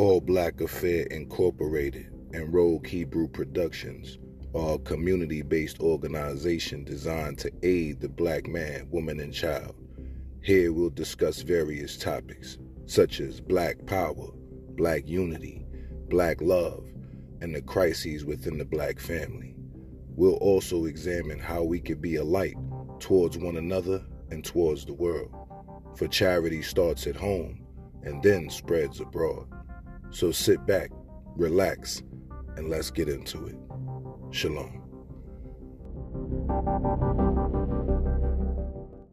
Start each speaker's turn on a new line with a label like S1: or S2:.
S1: All Black Affair Incorporated and Rogue Hebrew Productions are a community based organization designed to aid the black man, woman, and child. Here we'll discuss various topics such as black power, black unity, black love, and the crises within the black family. We'll also examine how we can be a light towards one another and towards the world. For charity starts at home and then spreads abroad. So sit back, relax, and let's get into it. Shalom.